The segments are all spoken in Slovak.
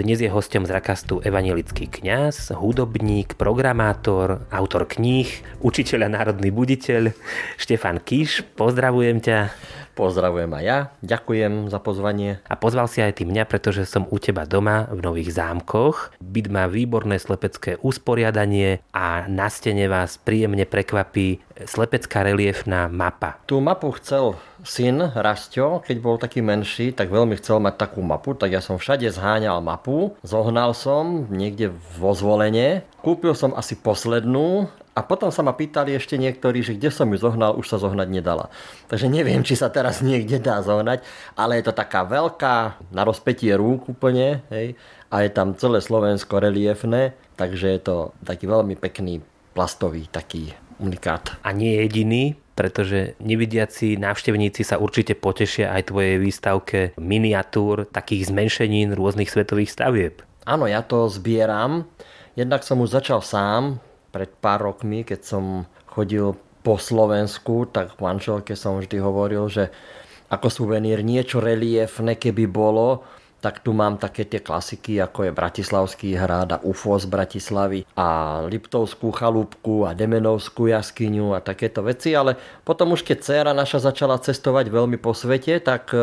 Dnes je hostom z Rakastu evangelický kňaz, hudobník, programátor, autor kníh, učiteľ a národný buditeľ Štefan Kiš. Pozdravujem ťa. Pozdravujem aj ja, ďakujem za pozvanie. A pozval si aj ty mňa, pretože som u teba doma v Nových zámkoch. Byt má výborné slepecké usporiadanie a na stene vás príjemne prekvapí slepecká reliefná mapa. Tú mapu chcel syn Rasto, keď bol taký menší, tak veľmi chcel mať takú mapu, tak ja som všade zháňal mapu, zohnal som niekde vo zvolenie, kúpil som asi poslednú a potom sa ma pýtali ešte niektorí, že kde som ju zohnal, už sa zohnať nedala. Takže neviem, či sa teraz niekde dá zohnať, ale je to taká veľká, na rozpetie rúk úplne, hej, a je tam celé Slovensko reliefné, takže je to taký veľmi pekný plastový taký unikát. A nie jediný, pretože nevidiaci návštevníci sa určite potešia aj tvojej výstavke miniatúr, takých zmenšenín rôznych svetových stavieb. Áno, ja to zbieram. Jednak som už začal sám, pred pár rokmi, keď som chodil po Slovensku, tak manželke som vždy hovoril, že ako suvenír niečo reliefne, keby bolo, tak tu mám také tie klasiky, ako je Bratislavský hrad a UFO z Bratislavy a Liptovskú chalúbku a Demenovskú jaskyňu a takéto veci, ale potom už keď dcera naša začala cestovať veľmi po svete, tak e,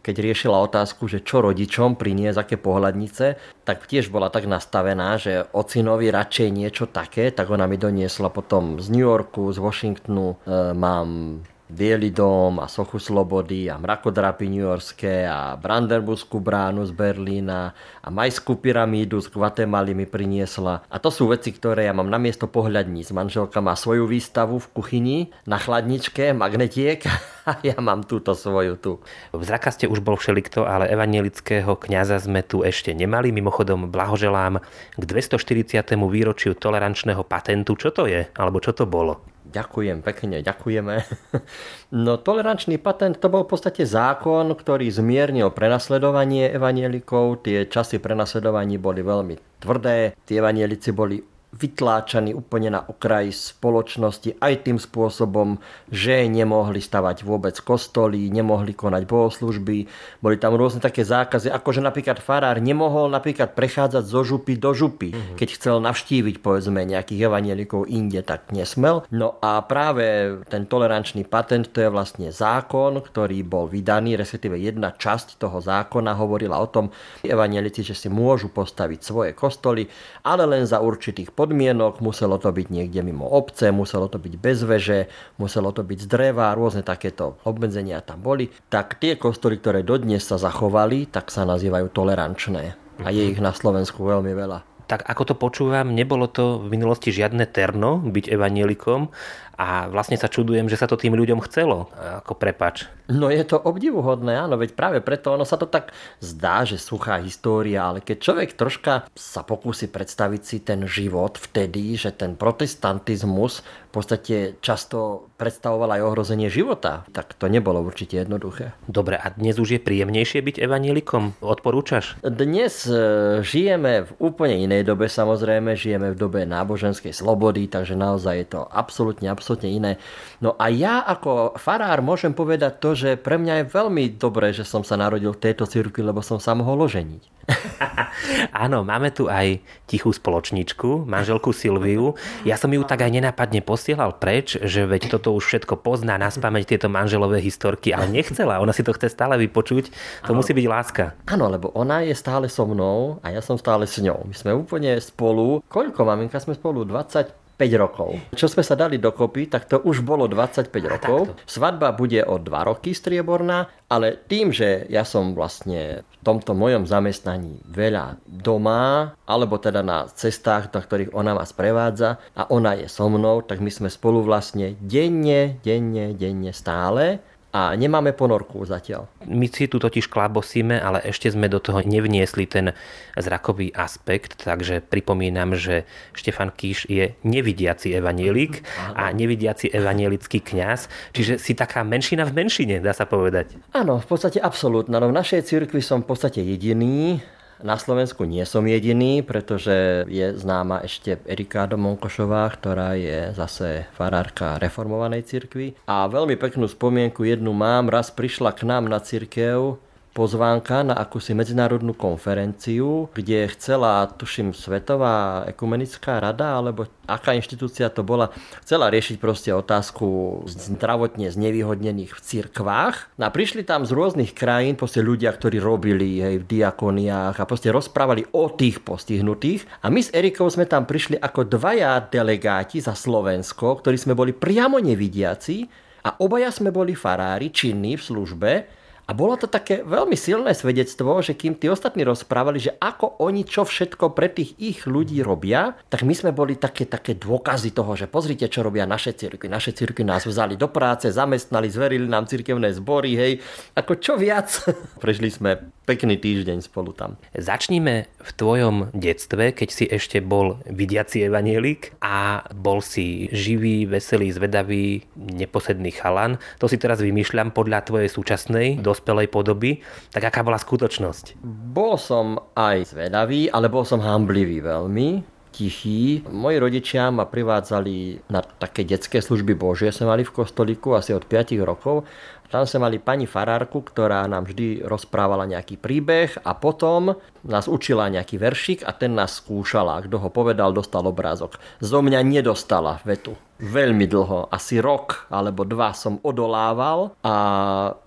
keď riešila otázku, že čo rodičom priniesť, aké pohľadnice, tak tiež bola tak nastavená, že ocinovi radšej niečo také, tak ona mi doniesla potom z New Yorku, z Washingtonu, e, mám Bielý dom a Sochu Slobody a mrakodrapy New Yorkské a Brandenburskú bránu z Berlína a Majskú pyramídu z Guatemaly mi priniesla. A to sú veci, ktoré ja mám na miesto pohľadníc. Manželka má svoju výstavu v kuchyni na chladničke, magnetiek a ja mám túto svoju tu. V Zrakaste už bol všelikto, ale evangelického kňaza sme tu ešte nemali. Mimochodom blahoželám k 240. výročiu tolerančného patentu. Čo to je? Alebo čo to bolo? Ďakujem pekne, ďakujeme. No tolerančný patent to bol v podstate zákon, ktorý zmiernil prenasledovanie evanielikov. Tie časy prenasledovaní boli veľmi tvrdé. Tí evanielici boli vytláčaní úplne na okraj spoločnosti aj tým spôsobom, že nemohli stavať vôbec kostoly, nemohli konať bohoslužby. Boli tam rôzne také zákazy, ako že napríklad farár nemohol napríklad prechádzať zo župy do župy. Mm-hmm. Keď chcel navštíviť povedzme nejakých evanielikov inde, tak nesmel. No a práve ten tolerančný patent, to je vlastne zákon, ktorý bol vydaný, respektíve jedna časť toho zákona hovorila o tom, evanielici, že si môžu postaviť svoje kostoly, ale len za určitých podmienok, muselo to byť niekde mimo obce, muselo to byť bez veže, muselo to byť z dreva, rôzne takéto obmedzenia tam boli, tak tie kostoly, ktoré dodnes sa zachovali, tak sa nazývajú tolerančné. A je ich na Slovensku veľmi veľa. Tak ako to počúvam, nebolo to v minulosti žiadne terno byť evanielikom a vlastne sa čudujem, že sa to tým ľuďom chcelo, ako prepač. No je to obdivuhodné, áno, veď práve preto ono sa to tak zdá, že suchá história, ale keď človek troška sa pokúsi predstaviť si ten život vtedy, že ten protestantizmus v podstate často predstavoval aj ohrozenie života, tak to nebolo určite jednoduché. Dobre, a dnes už je príjemnejšie byť evanielikom? Odporúčaš? Dnes e, žijeme v úplne inej dobe, samozrejme, žijeme v dobe náboženskej slobody, takže naozaj je to absolútne, absolútne iné. No a ja ako farár môžem povedať to, že pre mňa je veľmi dobré, že som sa narodil v tejto cirkvi, lebo som sa mohol oženiť. Áno, máme tu aj tichú spoločničku, manželku Silviu. Ja som ju tak aj nenápadne posielal preč, že veď toto už všetko pozná na spameť tieto manželové historky, ale nechcela. Ona si to chce stále vypočuť. To ano. musí byť láska. Áno, lebo ona je stále so mnou a ja som stále s ňou. My sme úplne spolu. Koľko, maminka, sme spolu? 20 5 rokov. Čo sme sa dali dokopy, tak to už bolo 25 rokov. Svadba bude o 2 roky strieborná, ale tým, že ja som vlastne v tomto mojom zamestnaní veľa doma, alebo teda na cestách, na ktorých ona ma sprevádza a ona je so mnou, tak my sme spolu vlastne denne, denne, denne stále a nemáme ponorku zatiaľ. My si tu totiž klábosíme, ale ešte sme do toho nevniesli ten zrakový aspekt, takže pripomínam, že Štefan Kíš je nevidiaci evanielik a nevidiaci evanielický kňaz, čiže si taká menšina v menšine, dá sa povedať. Áno, v podstate absolútna. No v našej cirkvi som v podstate jediný na Slovensku nie som jediný, pretože je známa ešte Erika Domonkošová, ktorá je zase farárka reformovanej cirkvi. A veľmi peknú spomienku jednu mám. Raz prišla k nám na cirkev pozvánka na akúsi medzinárodnú konferenciu, kde chcela, tuším, Svetová ekumenická rada, alebo aká inštitúcia to bola, chcela riešiť proste otázku zdravotne znevýhodnených v cirkvách. No a prišli tam z rôznych krajín proste ľudia, ktorí robili hej, v diakoniách a proste rozprávali o tých postihnutých. A my s Erikou sme tam prišli ako dvaja delegáti za Slovensko, ktorí sme boli priamo nevidiaci a obaja sme boli farári, činní v službe a bolo to také veľmi silné svedectvo, že kým tí ostatní rozprávali, že ako oni čo všetko pre tých ich ľudí robia, tak my sme boli také, také dôkazy toho, že pozrite, čo robia naše cirkvi. Naše cirkvi nás vzali do práce, zamestnali, zverili nám cirkevné zbory, hej. Ako čo viac? Prešli sme pekný týždeň spolu tam. Začníme v tvojom detstve, keď si ešte bol vidiaci evanielik a bol si živý, veselý, zvedavý, neposedný chalan. To si teraz vymýšľam podľa tvojej súčasnej, dospelej podoby, tak aká bola skutočnosť? Bol som aj zvedavý, ale bol som hamblivý veľmi tichý. Moji rodičia ma privádzali na také detské služby Božie, sme mali v kostolíku asi od 5 rokov tam sme mali pani farárku, ktorá nám vždy rozprávala nejaký príbeh a potom nás učila nejaký veršik a ten nás skúšala. Kto ho povedal, dostal obrázok. Zo mňa nedostala vetu. Veľmi dlho, asi rok alebo dva som odolával a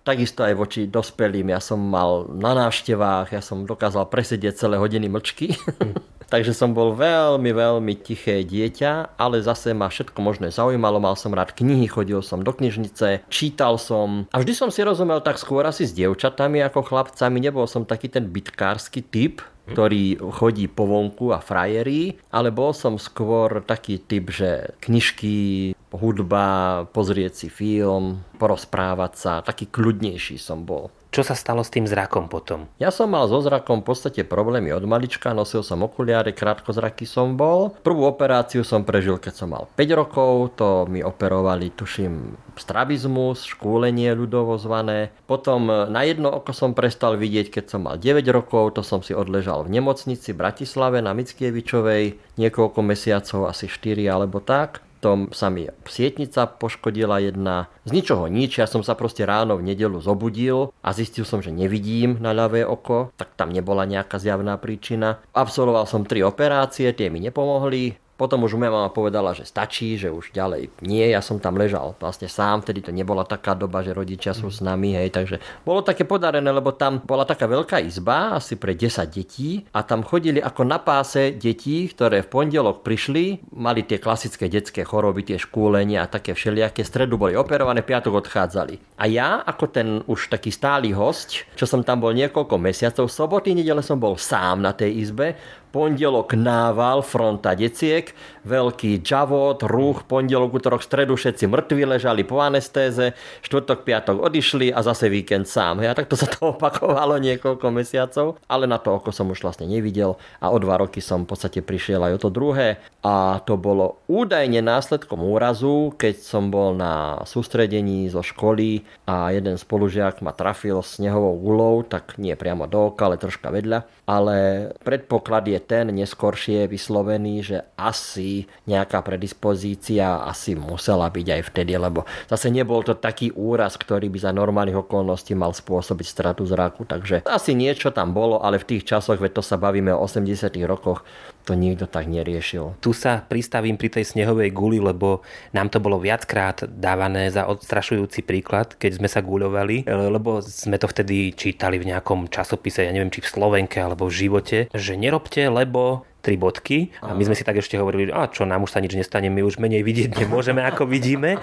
takisto aj voči dospelým. Ja som mal na návštevách, ja som dokázal presedieť celé hodiny mlčky. Takže som bol veľmi, veľmi tiché dieťa, ale zase ma všetko možné zaujímalo. Mal som rád knihy, chodil som do knižnice, čítal som a vždy som si rozumel tak skôr asi s dievčatami ako chlapcami. Nebol som taký ten bitkársky typ, ktorý chodí po vonku a frajerí, ale bol som skôr taký typ, že knižky, hudba, pozrieť si film, porozprávať sa, taký kľudnejší som bol. Čo sa stalo s tým zrakom potom? Ja som mal so zrakom v podstate problémy od malička, nosil som okuliare, krátkozraky som bol. Prvú operáciu som prežil, keď som mal 5 rokov, to mi operovali, tuším, strabizmus, škôlenie ľudovo zvané. Potom na jedno oko som prestal vidieť, keď som mal 9 rokov, to som si odležal v nemocnici v Bratislave na Mickievičovej niekoľko mesiacov, asi 4 alebo tak potom sa mi sietnica poškodila jedna. Z ničoho nič, ja som sa proste ráno v nedelu zobudil a zistil som, že nevidím na ľavé oko, tak tam nebola nejaká zjavná príčina. Absolvoval som tri operácie, tie mi nepomohli. Potom už moja mama povedala, že stačí, že už ďalej nie, ja som tam ležal vlastne sám, vtedy to nebola taká doba, že rodičia sú s nami, hej, takže bolo také podarené, lebo tam bola taká veľká izba, asi pre 10 detí a tam chodili ako na páse detí, ktoré v pondelok prišli, mali tie klasické detské choroby, tie škúlenia a také všelijaké, stredu boli operované, piatok odchádzali. A ja, ako ten už taký stály host, čo som tam bol niekoľko mesiacov, soboty, nedele som bol sám na tej izbe, pondelok nával, fronta deciek, veľký džavot, ruch, pondelok, útorok, stredu všetci mŕtvi ležali po anestéze, štvrtok, piatok odišli a zase víkend sám. Ja takto sa to opakovalo niekoľko mesiacov, ale na to oko som už vlastne nevidel a o dva roky som v podstate prišiel aj o to druhé a to bolo údajne následkom úrazu, keď som bol na sústredení zo školy a jeden spolužiak ma trafil snehovou gulou, tak nie priamo do oka, ale troška vedľa. Ale predpoklad je ten neskoršie vyslovený, že asi nejaká predispozícia asi musela byť aj vtedy, lebo zase nebol to taký úraz, ktorý by za normálnych okolností mal spôsobiť stratu zraku, takže asi niečo tam bolo, ale v tých časoch, veď to sa bavíme o 80 rokoch, to nikto tak neriešil. Tu sa pristavím pri tej snehovej guli, lebo nám to bolo viackrát dávané za odstrašujúci príklad, keď sme sa guľovali, lebo sme to vtedy čítali v nejakom časopise, ja neviem, či v Slovenke alebo v živote, že nerobte, lebo tri bodky a my sme si tak ešte hovorili, a čo nám už sa nič nestane, my už menej vidieť nemôžeme, ako vidíme.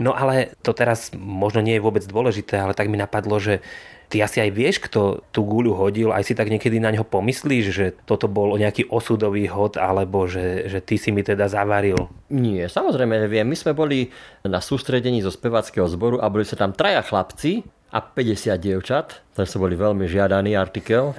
No ale to teraz možno nie je vôbec dôležité, ale tak mi napadlo, že Ty asi aj vieš, kto tú guľu hodil, aj si tak niekedy na ňo pomyslíš, že toto bol nejaký osudový hod, alebo že, že ty si mi teda zavaril? Nie, samozrejme viem. My sme boli na sústredení zo spevackého zboru a boli sa tam traja chlapci a 50 dievčat, to sa boli veľmi žiadaný artikel.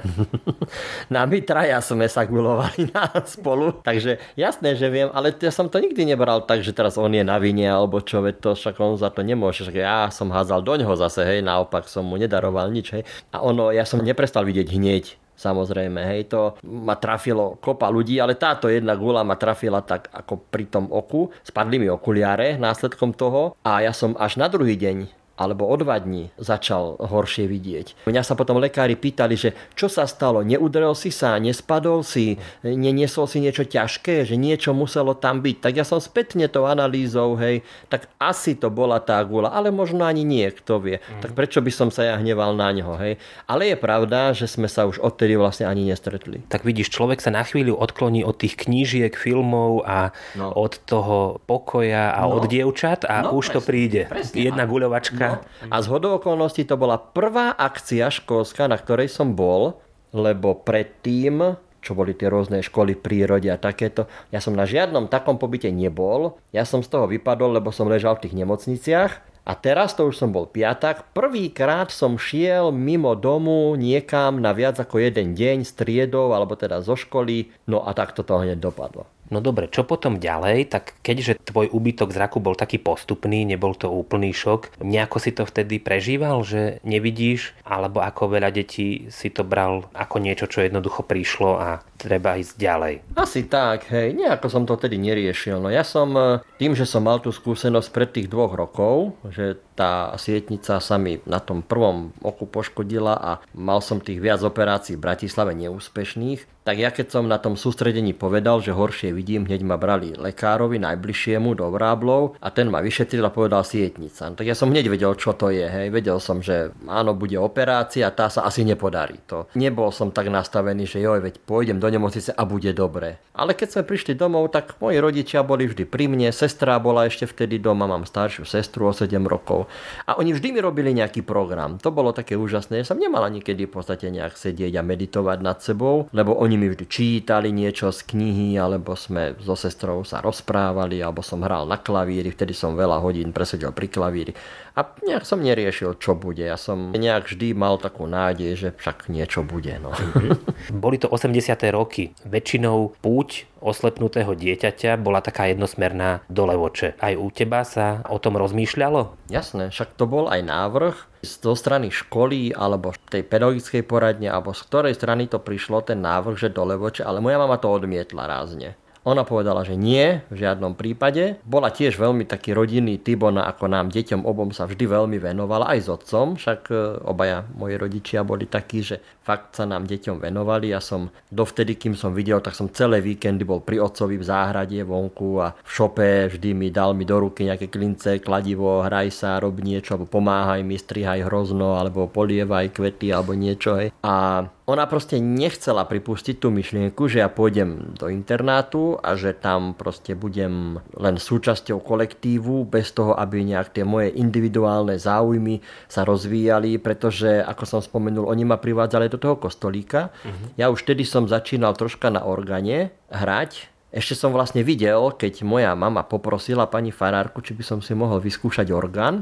no a my traja sme sa gulovali na spolu, takže jasné, že viem, ale ja som to nikdy nebral tak, že teraz on je na vine, alebo čo, veď to však on za to nemôže, však ja som hádzal do ňoho zase, hej, naopak som mu nedaroval nič, hej. A ono, ja som neprestal vidieť hneď, Samozrejme, hej, to ma trafilo kopa ľudí, ale táto jedna gula ma trafila tak ako pri tom oku. Spadli mi okuliare následkom toho a ja som až na druhý deň alebo o dva dní začal horšie vidieť. Mňa sa potom lekári pýtali, že čo sa stalo, neudrel si sa, nespadol si, neniesol si niečo ťažké, že niečo muselo tam byť. Tak ja som spätne tou analýzou, hej, tak asi to bola tá gula, ale možno ani nie, kto vie. Mm. Tak prečo by som sa ja hneval na ňo, hej. Ale je pravda, že sme sa už odtedy vlastne ani nestretli. Tak vidíš, človek sa na chvíľu odkloní od tých knížiek, filmov a no. od toho pokoja a no. od dievčat a no, už presne, to príde. Presne. Jedna guľovačka No. A z hodou okolností to bola prvá akcia školská, na ktorej som bol, lebo predtým čo boli tie rôzne školy prírode a takéto. Ja som na žiadnom takom pobyte nebol. Ja som z toho vypadol, lebo som ležal v tých nemocniciach. A teraz to už som bol piatak. Prvýkrát som šiel mimo domu niekam na viac ako jeden deň s triedou, alebo teda zo školy. No a tak to hneď dopadlo. No dobre, čo potom ďalej? Tak keďže tvoj úbytok zraku bol taký postupný, nebol to úplný šok, nejako si to vtedy prežíval, že nevidíš, alebo ako veľa detí si to bral ako niečo, čo jednoducho prišlo a treba ísť ďalej? Asi tak, hej, nejako som to vtedy neriešil. No ja som, e, tým, že som mal tú skúsenosť pred tých dvoch rokov, že tá sietnica sa mi na tom prvom oku poškodila a mal som tých viac operácií v Bratislave neúspešných, tak ja keď som na tom sústredení povedal, že horšie vidím, hneď ma brali lekárovi najbližšiemu do Vráblov a ten ma vyšetril a povedal sietnica. No, tak ja som hneď vedel, čo to je. Hej. Vedel som, že áno, bude operácia, tá sa asi nepodarí. To. Nebol som tak nastavený, že joj, veď pôjdem do nemocnice a bude dobre. Ale keď sme prišli domov, tak moji rodičia boli vždy pri mne, sestra bola ešte vtedy doma, mám staršiu sestru o 7 rokov a oni vždy mi robili nejaký program. To bolo také úžasné, že som nemala nikedy v podstate nejak sedieť a meditovať nad sebou, lebo oni oni mi vždy čítali niečo z knihy, alebo sme so sestrou sa rozprávali, alebo som hral na klavíri, vtedy som veľa hodín presedel pri klavíri. A nejak som neriešil, čo bude. Ja som nejak vždy mal takú nádej, že však niečo bude. No. Mhm. Boli to 80. roky. Väčšinou púť oslepnutého dieťaťa bola taká jednosmerná do Levoče. Aj u teba sa o tom rozmýšľalo? Jasné, však to bol aj návrh zo strany školy alebo tej pedagogickej poradne alebo z ktorej strany to prišlo ten návrh, že do Levoče, ale moja mama to odmietla rázne. Ona povedala, že nie, v žiadnom prípade. Bola tiež veľmi taký rodinný typ, ona ako nám deťom obom sa vždy veľmi venovala, aj s otcom, však e, obaja moji rodičia boli takí, že fakt sa nám deťom venovali. Ja som dovtedy, kým som videl, tak som celé víkendy bol pri otcovi v záhrade vonku a v šope vždy mi dal mi do ruky nejaké klince, kladivo, hraj sa, rob niečo, alebo pomáhaj mi, strihaj hrozno, alebo polievaj kvety, alebo niečo. Hej. A ona proste nechcela pripustiť tú myšlienku, že ja pôjdem do internátu a že tam proste budem len súčasťou kolektívu bez toho, aby nejak tie moje individuálne záujmy sa rozvíjali, pretože, ako som spomenul, oni ma privádzali do toho kostolíka. Uh-huh. Ja už vtedy som začínal troška na organe hrať, ešte som vlastne videl, keď moja mama poprosila pani farárku, či by som si mohol vyskúšať orgán.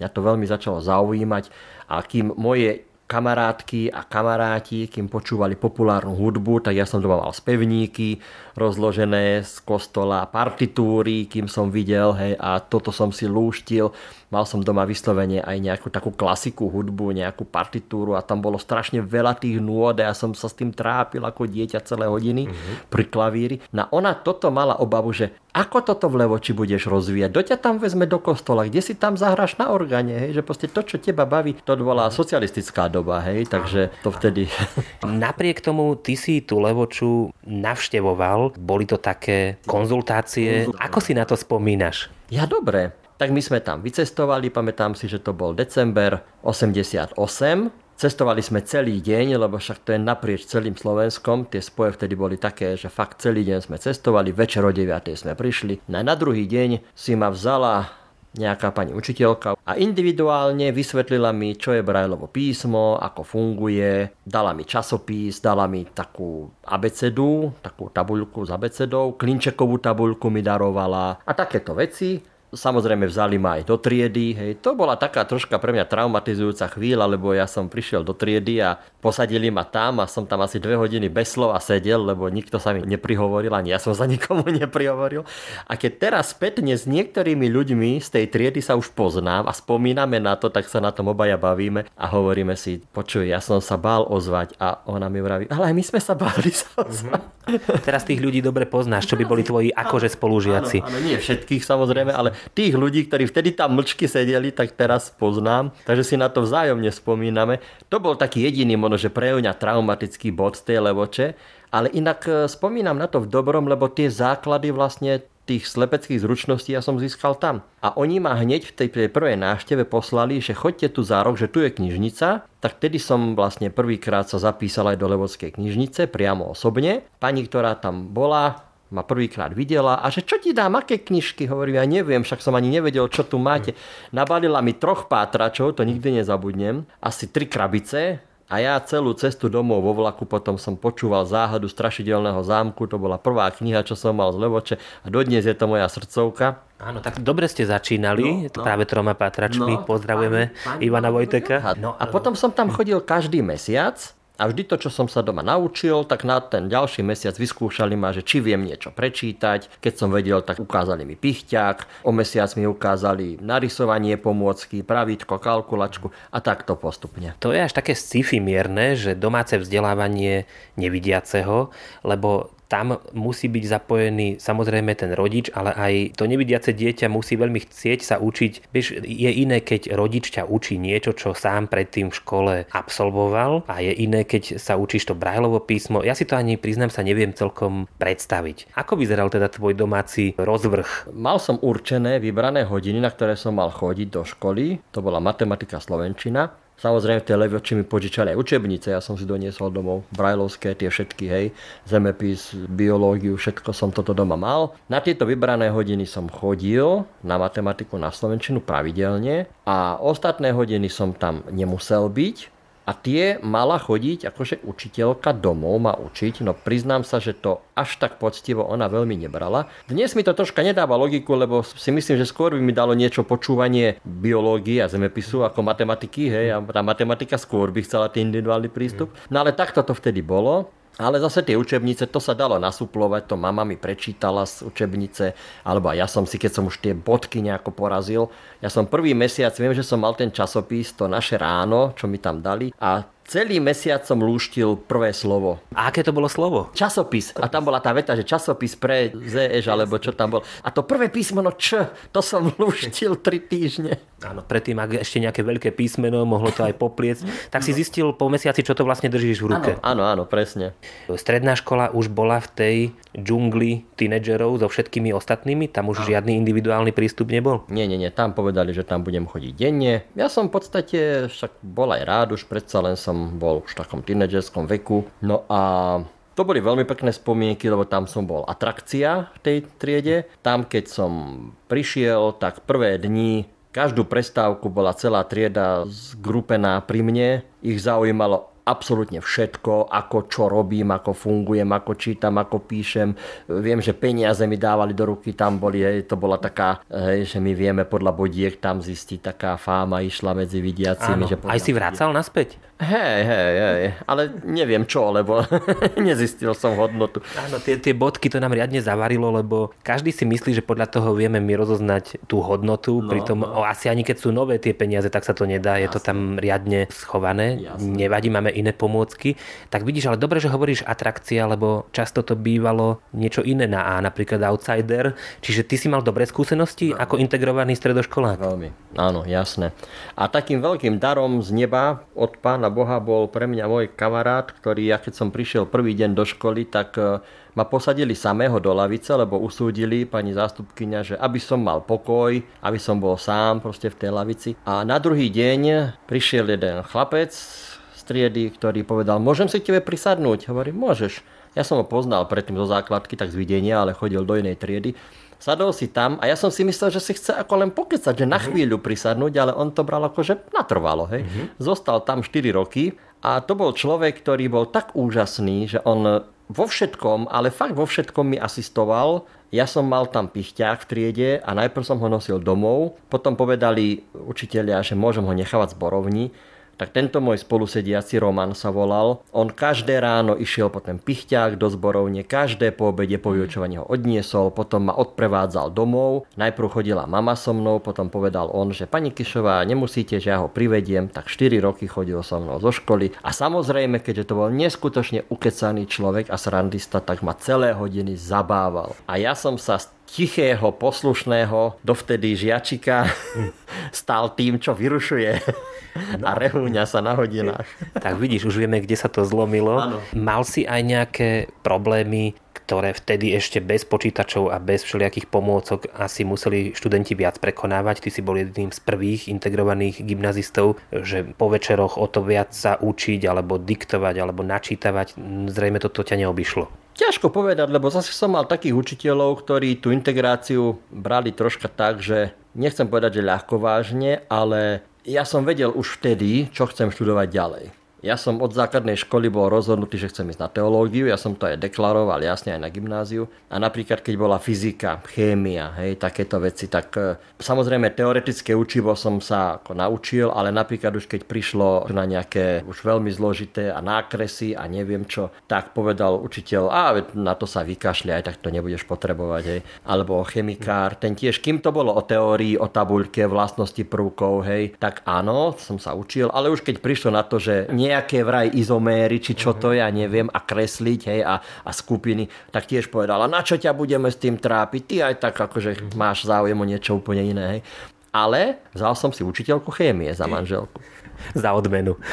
Mňa to veľmi začalo zaujímať a kým moje kamarátky a kamaráti, kým počúvali populárnu hudbu, tak ja som doma mal spevníky rozložené z kostola, partitúry, kým som videl, hej, a toto som si lúštil. Mal som doma vyslovene aj nejakú takú klasiku hudbu, nejakú partitúru a tam bolo strašne veľa tých nôd a ja som sa s tým trápil ako dieťa celé hodiny mm-hmm. pri klavíri. No ona toto mala obavu, že ako toto v Levoči budeš rozvíjať? Do ťa tam vezme do kostola, kde si tam zahraš na orgáne, hej? že proste to, čo teba baví, to bola socialistická doba, hej? takže to vtedy... Napriek tomu ty si tú Levoču navštevoval, boli to také konzultácie. Ako si na to spomínaš? Ja dobre. Tak my sme tam vycestovali, pamätám si, že to bol december 88 Cestovali sme celý deň, lebo však to je naprieč celým Slovenskom. Tie spoje vtedy boli také, že fakt celý deň sme cestovali, večer o 9 sme prišli. Na, na druhý deň si ma vzala nejaká pani učiteľka a individuálne vysvetlila mi, čo je Brajlovo písmo, ako funguje, dala mi časopis, dala mi takú abecedu, takú tabuľku s abecedou, klinčekovú tabuľku mi darovala a takéto veci. Samozrejme vzali ma aj do triedy. Hej. To bola taká troška pre mňa traumatizujúca chvíľa, lebo ja som prišiel do triedy a posadili ma tam a som tam asi dve hodiny bez slova sedel, lebo nikto sa mi neprihovoril, ani ja som za nikomu neprihovoril. A keď teraz spätne s niektorými ľuďmi z tej triedy sa už poznám a spomíname na to, tak sa na tom obaja bavíme a hovoríme si, počuj, ja som sa bál ozvať a ona mi vraví, ale aj my sme sa báli sa ozvať. Mm-hmm. Teraz tých ľudí dobre poznáš, čo by boli tvoji akože spolužiaci. Áno, áno, nie všetkých samozrejme, ale tých ľudí, ktorí vtedy tam mlčky sedeli, tak teraz poznám. Takže si na to vzájomne spomíname. To bol taký jediný možno, že pre mňa traumatický bod z tej levoče. Ale inak e, spomínam na to v dobrom, lebo tie základy vlastne tých slepeckých zručností ja som získal tam. A oni ma hneď v tej prvej návšteve poslali, že choďte tu za rok, že tu je knižnica. Tak tedy som vlastne prvýkrát sa zapísal aj do Levodskej knižnice, priamo osobne. Pani, ktorá tam bola, ma prvýkrát videla a že čo ti dám, aké knižky? Hovorím, ja neviem, však som ani nevedel, čo tu máte. Nabalila mi troch pátračov, to nikdy nezabudnem, asi tri krabice a ja celú cestu domov vo vlaku potom som počúval záhadu strašidelného zámku, to bola prvá kniha, čo som mal z Levoče a dodnes je to moja srdcovka. Áno, tak dobre ste začínali, no, no. práve troma pátračmi, no, pozdravujeme pán, pán, Ivana Vojteka. No, a potom som tam chodil každý mesiac a vždy to, čo som sa doma naučil, tak na ten ďalší mesiac vyskúšali ma, že či viem niečo prečítať. Keď som vedel, tak ukázali mi pichťák. O mesiac mi ukázali narysovanie pomôcky, pravítko, kalkulačku a takto postupne. To je až také sci-fi mierne, že domáce vzdelávanie nevidiaceho, lebo tam musí byť zapojený samozrejme ten rodič, ale aj to nevidiace dieťa musí veľmi chcieť sa učiť. Vieš, je iné, keď rodič ťa učí niečo, čo sám predtým v škole absolvoval a je iné, keď sa učíš to Brajlovo písmo. Ja si to ani priznám sa neviem celkom predstaviť. Ako vyzeral teda tvoj domáci rozvrh? Mal som určené vybrané hodiny, na ktoré som mal chodiť do školy. To bola matematika, slovenčina Samozrejme, tie levoči mi požičali aj učebnice, ja som si doniesol domov, brajlovské, tie všetky, hej, zemepis, biológiu, všetko som toto doma mal. Na tieto vybrané hodiny som chodil na matematiku, na slovenčinu pravidelne a ostatné hodiny som tam nemusel byť, a tie mala chodiť akože učiteľka domov ma učiť, no priznám sa, že to až tak poctivo ona veľmi nebrala. Dnes mi to troška nedáva logiku, lebo si myslím, že skôr by mi dalo niečo počúvanie biológie a zemepisu ako matematiky, hej, a tá matematika skôr by chcela ten individuálny prístup. No ale takto to vtedy bolo. Ale zase tie učebnice, to sa dalo nasuplovať, to mama mi prečítala z učebnice, alebo ja som si, keď som už tie bodky nejako porazil, ja som prvý mesiac, viem, že som mal ten časopis, to naše ráno, čo mi tam dali a Celý mesiac som lúštil prvé slovo. A aké to bolo slovo? Časopis. A tam bola tá veta, že časopis pre ZEŽ, alebo čo tam bol. A to prvé písmeno Č, to som lúštil tri týždne. Áno, predtým, ak ešte nejaké veľké písmeno, mohlo to aj popliecť, tak si zistil po mesiaci, čo to vlastne držíš v ruke. Áno, áno, presne. Stredná škola už bola v tej džungli tínedžerov so všetkými ostatnými? Tam už áno. žiadny individuálny prístup nebol? Nie, nie, nie. Tam povedali, že tam budem chodiť denne. Ja som v podstate však bol aj rád, už predsa len som som bol už v takom tínedžerskom veku. No a to boli veľmi pekné spomienky, lebo tam som bol atrakcia v tej triede. Tam, keď som prišiel, tak prvé dni každú prestávku bola celá trieda zgrupená pri mne. Ich zaujímalo absolútne všetko, ako čo robím, ako fungujem, ako čítam, ako píšem. Viem, že peniaze mi dávali do ruky, tam boli, hej, to bola taká, hej, že my vieme podľa bodiek tam zistiť, taká fáma išla medzi vidiacimi. Áno, že aj si vracal naspäť? Hej, hej, hej, ale neviem čo, lebo nezistil som hodnotu. Áno, tie, tie bodky to nám riadne zavarilo, lebo každý si myslí, že podľa toho vieme my rozoznať tú hodnotu, no, pritom no. asi ani keď sú nové tie peniaze, tak sa to nedá, Jasne. je to tam riadne schované, Jasne. nevadí, máme iné pomôcky. Tak vidíš, ale dobre, že hovoríš atrakcia, lebo často to bývalo niečo iné na A, napríklad outsider, čiže ty si mal dobré skúsenosti no. ako integrovaný stredoškolák. Veľmi, áno, jasné. A takým veľkým darom z neba od pána pána Boha bol pre mňa môj kamarát, ktorý ja keď som prišiel prvý deň do školy, tak e, ma posadili samého do lavice, lebo usúdili pani zástupkyňa, že aby som mal pokoj, aby som bol sám proste v tej lavici. A na druhý deň prišiel jeden chlapec, triedy, ktorý povedal, môžem si k tebe prisadnúť? Hovorím, môžeš. Ja som ho poznal predtým zo základky, tak z videnia, ale chodil do inej triedy. Sadol si tam a ja som si myslel, že si chce ako len pokecať, že na mhm. chvíľu prisadnúť, ale on to bral ako, že natrvalo. Hej. Uh-huh. Zostal tam 4 roky a to bol človek, ktorý bol tak úžasný, že on vo všetkom, ale fakt vo všetkom mi asistoval. Ja som mal tam pichťák v triede a najprv som ho nosil domov, potom povedali učiteľia, že môžem ho nechávať z borovni tak tento môj spolusediaci Roman sa volal. On každé ráno išiel po ten pichťák do zborovne, každé po obede po vyučovaní ho odniesol, potom ma odprevádzal domov. Najprv chodila mama so mnou, potom povedal on, že pani Kišová, nemusíte, že ja ho privediem, tak 4 roky chodil so mnou zo školy. A samozrejme, keďže to bol neskutočne ukecaný človek a srandista, tak ma celé hodiny zabával. A ja som sa tichého, poslušného, dovtedy žiačika stal tým, čo vyrušuje a rehúňa sa na hodinách. Tak vidíš, už vieme, kde sa to zlomilo. Ano. Mal si aj nejaké problémy, ktoré vtedy ešte bez počítačov a bez všelijakých pomôcok asi museli študenti viac prekonávať. Ty si bol jedným z prvých integrovaných gymnazistov, že po večeroch o to viac sa učiť, alebo diktovať, alebo načítavať. Zrejme toto ťa neobyšlo. Ťažko povedať, lebo zase som mal takých učiteľov, ktorí tú integráciu brali troška tak, že nechcem povedať, že ľahko vážne, ale ja som vedel už vtedy, čo chcem študovať ďalej. Ja som od základnej školy bol rozhodnutý, že chcem ísť na teológiu, ja som to aj deklaroval jasne aj na gymnáziu. A napríklad, keď bola fyzika, chémia, hej, takéto veci, tak e, samozrejme teoretické učivo som sa ako naučil, ale napríklad už keď prišlo na nejaké už veľmi zložité a nákresy a neviem čo, tak povedal učiteľ, a na to sa vykašli, aj tak to nebudeš potrebovať, hej. Alebo chemikár, ten tiež, kým to bolo o teórii, o tabuľke, vlastnosti prvkov, hej, tak áno, som sa učil, ale už keď prišlo na to, že nie nejaké vraj izoméry, či čo to ja neviem, a kresliť, hej, a, a skupiny, tak tiež povedala, na čo ťa budeme s tým trápiť, ty aj tak akože máš záujem o niečo úplne iné, hej. Ale vzal som si učiteľku chémie za manželku. za odmenu.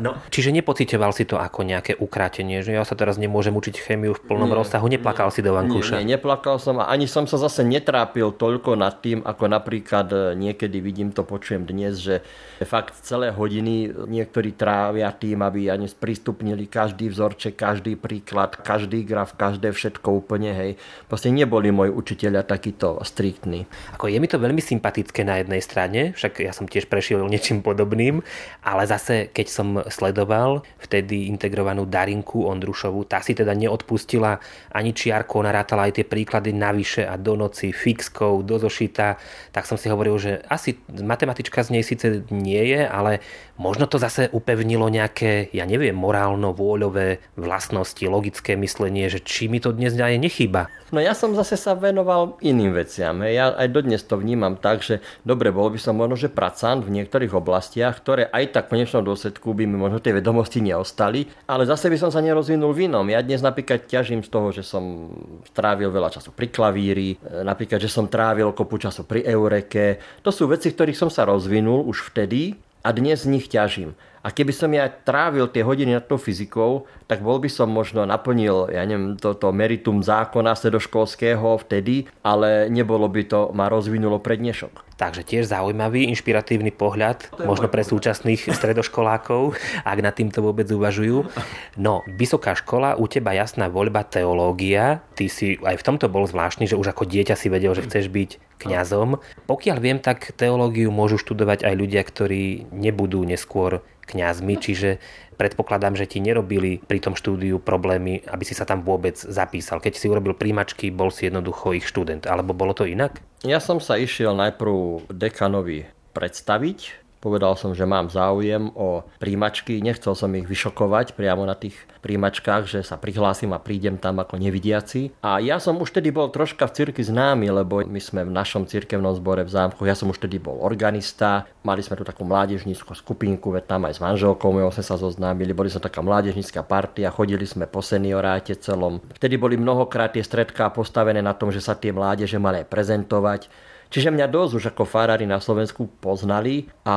No, čiže nepocitoval si to ako nejaké ukrátenie, že ja sa teraz nemôžem učiť chémiu v plnom nie, rozsahu, neplakal nie, si do vankúša? Nie, nie, neplakal som a ani som sa zase netrápil toľko nad tým, ako napríklad e, niekedy vidím to, počujem dnes, že fakt celé hodiny niektorí trávia tým, aby ani sprístupnili každý vzorček, každý príklad, každý graf, každé všetko úplne, hej. Proste neboli moji učiteľia takíto striktní. Ako je mi to veľmi sympatické na jednej strane, však ja som tiež prešiel niečím podobným, ale zase keď som sledoval vtedy integrovanú Darinku Ondrušovu, tá si teda neodpustila ani čiarko, ona rátala aj tie príklady navyše a do noci fixkou, do zošita, tak som si hovoril, že asi matematička z nej síce nie je, ale možno to zase upevnilo nejaké, ja neviem, morálno-vôľové vlastnosti, logické myslenie, že či mi to dnes aj nechýba. No ja som zase sa venoval iným veciam. Ja aj dodnes to vnímam tak, že dobre, bol by som možno, že pracant v niektorých oblastiach, ktoré aj tak v konečnom dôsledku by mi možno tie vedomosti neostali, ale zase by som sa nerozvinul v inom. Ja dnes napríklad ťažím z toho, že som trávil veľa času pri klavíri, napríklad, že som trávil kopu času pri eureke. To sú veci, ktorých som sa rozvinul už vtedy a dnes z nich ťažím. A keby som ja trávil tie hodiny nad tou fyzikou, tak bol by som možno naplnil, ja neviem, toto meritum zákona sedoškolského vtedy, ale nebolo by to, ma rozvinulo pre dnešok. Takže tiež zaujímavý, inšpiratívny pohľad, možno pre súčasných stredoškolákov, ak nad týmto vôbec uvažujú. No, vysoká škola, u teba jasná voľba teológia, ty si aj v tomto bol zvláštny, že už ako dieťa si vedel, že chceš byť kňazom. Pokiaľ viem, tak teológiu môžu študovať aj ľudia, ktorí nebudú neskôr kňazmi, čiže predpokladám, že ti nerobili pri tom štúdiu problémy, aby si sa tam vôbec zapísal. Keď si urobil príjmačky, bol si jednoducho ich študent, alebo bolo to inak? Ja som sa išiel najprv dekanovi predstaviť, Povedal som, že mám záujem o príjimačky, nechcel som ich vyšokovať priamo na tých príjimačkách, že sa prihlásim a prídem tam ako nevidiaci. A ja som už tedy bol troška v cirky známy, lebo my sme v našom cirkevnom zbore v zámku, ja som už tedy bol organista, mali sme tu takú mládežníckú skupinku, veď tam aj s manželkou mojou sme sa zoznámili, boli sme taká mládežnícka partia, chodili sme po senioráte celom. Vtedy boli mnohokrát tie stredká postavené na tom, že sa tie mládeže mali prezentovať Čiže mňa dosť už ako farári na Slovensku poznali a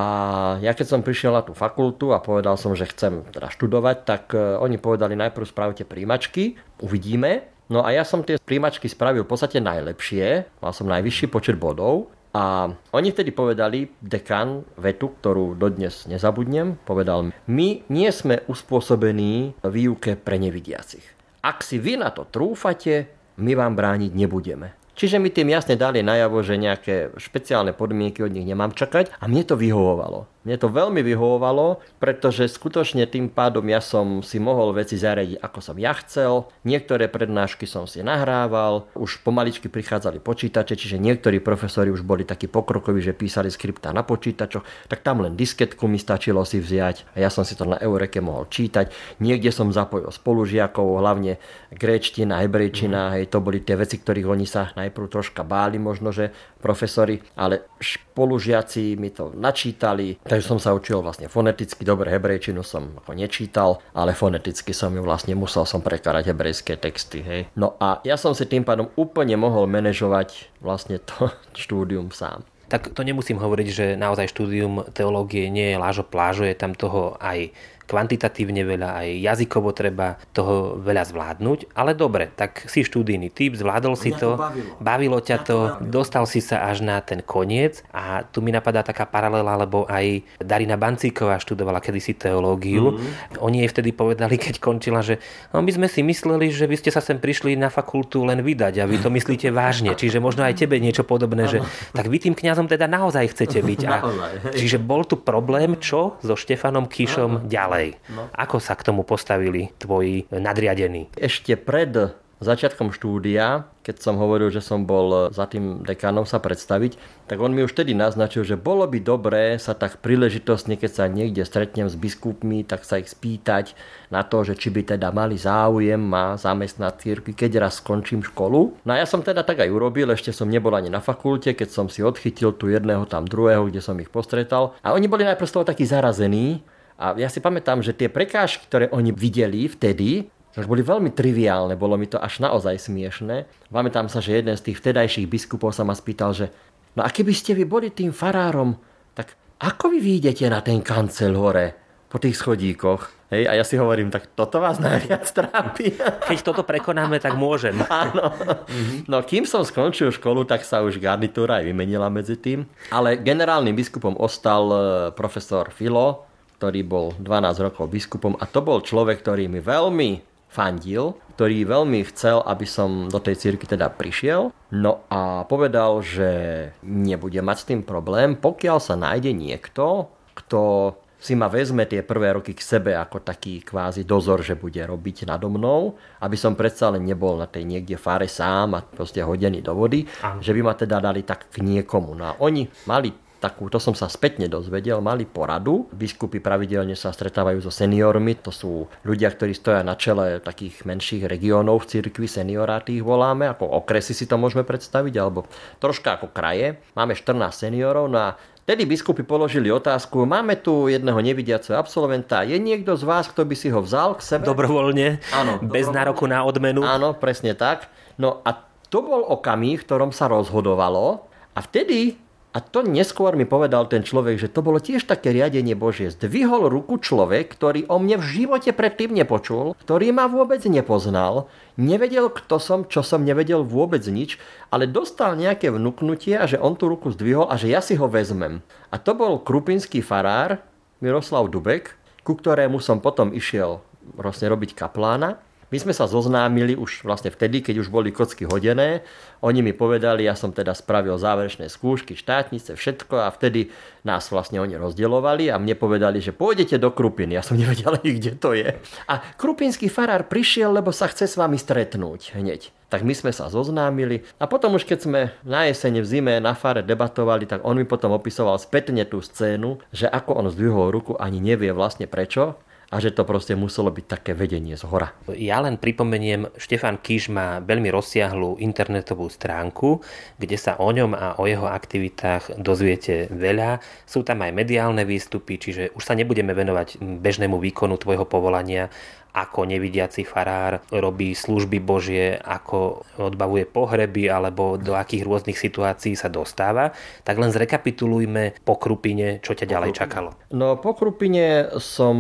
ja keď som prišiel na tú fakultu a povedal som, že chcem teda študovať, tak e, oni povedali najprv spravte príjmačky, uvidíme. No a ja som tie príjmačky spravil v podstate najlepšie, mal som najvyšší počet bodov, A oni vtedy povedali, dekan, vetu, ktorú dodnes nezabudnem, povedal, my nie sme uspôsobení výuke pre nevidiacich. Ak si vy na to trúfate, my vám brániť nebudeme. Čiže mi tým jasne dali najavo, že nejaké špeciálne podmienky od nich nemám čakať a mne to vyhovovalo. Mne to veľmi vyhovovalo, pretože skutočne tým pádom ja som si mohol veci zariadiť ako som ja chcel. Niektoré prednášky som si nahrával, už pomaličky prichádzali počítače, čiže niektorí profesori už boli takí pokrokoví, že písali skripta na počítačoch, tak tam len disketku mi stačilo si vziať a ja som si to na Eureke mohol čítať. Niekde som zapojil spolužiakov, hlavne gréčtina, hebrejčina, hej, to boli tie veci, ktorých oni sa najprv troška báli možno, že profesori, ale spolužiaci mi to načítali, takže som sa učil vlastne foneticky, dobre hebrejčinu som ako nečítal, ale foneticky som ju vlastne musel som prekarať hebrejské texty, hej. No a ja som si tým pádom úplne mohol manažovať vlastne to štúdium sám tak to nemusím hovoriť, že naozaj štúdium teológie nie je lážo plážo, je tam toho aj kvantitatívne veľa, aj jazykovo treba toho veľa zvládnuť, ale dobre, tak si študijný typ, zvládol si to, bavilo. bavilo ťa to, bavilo. dostal si sa až na ten koniec a tu mi napadá taká paralela, lebo aj Darina Bancíková študovala kedysi teológiu. Mm-hmm. Oni jej vtedy povedali, keď končila, že no, my sme si mysleli, že vy ste sa sem prišli na fakultu len vydať a vy to myslíte vážne. Čiže možno aj tebe niečo podobné, že tak vy tým kňazom teda naozaj chcete byť. A, čiže bol tu problém, čo so Štefanom Kišom ďalej ďalej. No. Ako sa k tomu postavili tvoji nadriadení? Ešte pred začiatkom štúdia, keď som hovoril, že som bol za tým dekanom sa predstaviť, tak on mi už vtedy naznačil, že bolo by dobré sa tak príležitostne, keď sa niekde stretnem s biskupmi, tak sa ich spýtať na to, že či by teda mali záujem ma zamestnať círky, keď raz skončím školu. No a ja som teda tak aj urobil, ešte som nebol ani na fakulte, keď som si odchytil tu jedného, tam druhého, kde som ich postretal. A oni boli najprv z toho takí zarazení, a ja si pamätám, že tie prekážky, ktoré oni videli vtedy, tak boli veľmi triviálne, bolo mi to až naozaj smiešne. Pamätám sa, že jeden z tých vtedajších biskupov sa ma spýtal, že no a keby ste vy boli tým farárom, tak ako vy vyjdete na ten kancel hore po tých schodíkoch? Hej, a ja si hovorím, tak toto vás najviac trápi. Keď toto prekonáme, tak môžem. Áno. No kým som skončil školu, tak sa už garnitúra aj vymenila medzi tým. Ale generálnym biskupom ostal eh, profesor Filo, ktorý bol 12 rokov biskupom a to bol človek, ktorý mi veľmi fandil, ktorý veľmi chcel, aby som do tej cirky teda prišiel. No a povedal, že nebude mať s tým problém, pokiaľ sa nájde niekto, kto si ma vezme tie prvé roky k sebe ako taký kvázi dozor, že bude robiť nado mnou, aby som predsa len nebol na tej niekde fare sám a proste hodený do vody, Aha. že by ma teda dali tak k niekomu. No a oni mali takú, to som sa spätne dozvedel, mali poradu. Biskupy pravidelne sa stretávajú so seniormi, to sú ľudia, ktorí stoja na čele takých menších regiónov v cirkvi, senioráty ich voláme, ako okresy si to môžeme predstaviť, alebo troška ako kraje. Máme 14 seniorov, no a Tedy biskupy položili otázku, máme tu jedného nevidiaceho absolventa, je niekto z vás, kto by si ho vzal k sebe? Dobrovoľne, Áno, bez dobrovoľne. nároku na odmenu. Áno, presne tak. No a to bol okamih, v ktorom sa rozhodovalo a vtedy a to neskôr mi povedal ten človek, že to bolo tiež také riadenie Božie. Zdvihol ruku človek, ktorý o mne v živote predtým nepočul, ktorý ma vôbec nepoznal, nevedel, kto som, čo som nevedel vôbec nič, ale dostal nejaké vnúknutie a že on tú ruku zdvihol a že ja si ho vezmem. A to bol krupinský farár Miroslav Dubek, ku ktorému som potom išiel vlastne robiť kaplána. My sme sa zoznámili už vlastne vtedy, keď už boli kocky hodené. Oni mi povedali, ja som teda spravil záverečné skúšky, štátnice, všetko a vtedy nás vlastne oni rozdielovali a mne povedali, že pôjdete do Krupiny. Ja som nevedel, kde to je. A krupinský farár prišiel, lebo sa chce s vami stretnúť hneď. Tak my sme sa zoznámili a potom už keď sme na jesene v zime na fare debatovali, tak on mi potom opisoval spätne tú scénu, že ako on zdvihol ruku ani nevie vlastne prečo, a že to proste muselo byť také vedenie z hora. Ja len pripomeniem, Štefan Kiš má veľmi rozsiahlú internetovú stránku, kde sa o ňom a o jeho aktivitách dozviete veľa. Sú tam aj mediálne výstupy, čiže už sa nebudeme venovať bežnému výkonu tvojho povolania, ako nevidiaci farár robí služby Božie, ako odbavuje pohreby alebo do akých rôznych situácií sa dostáva, tak len zrekapitulujme po Krupine, čo ťa ďalej čakalo. No po Krupine som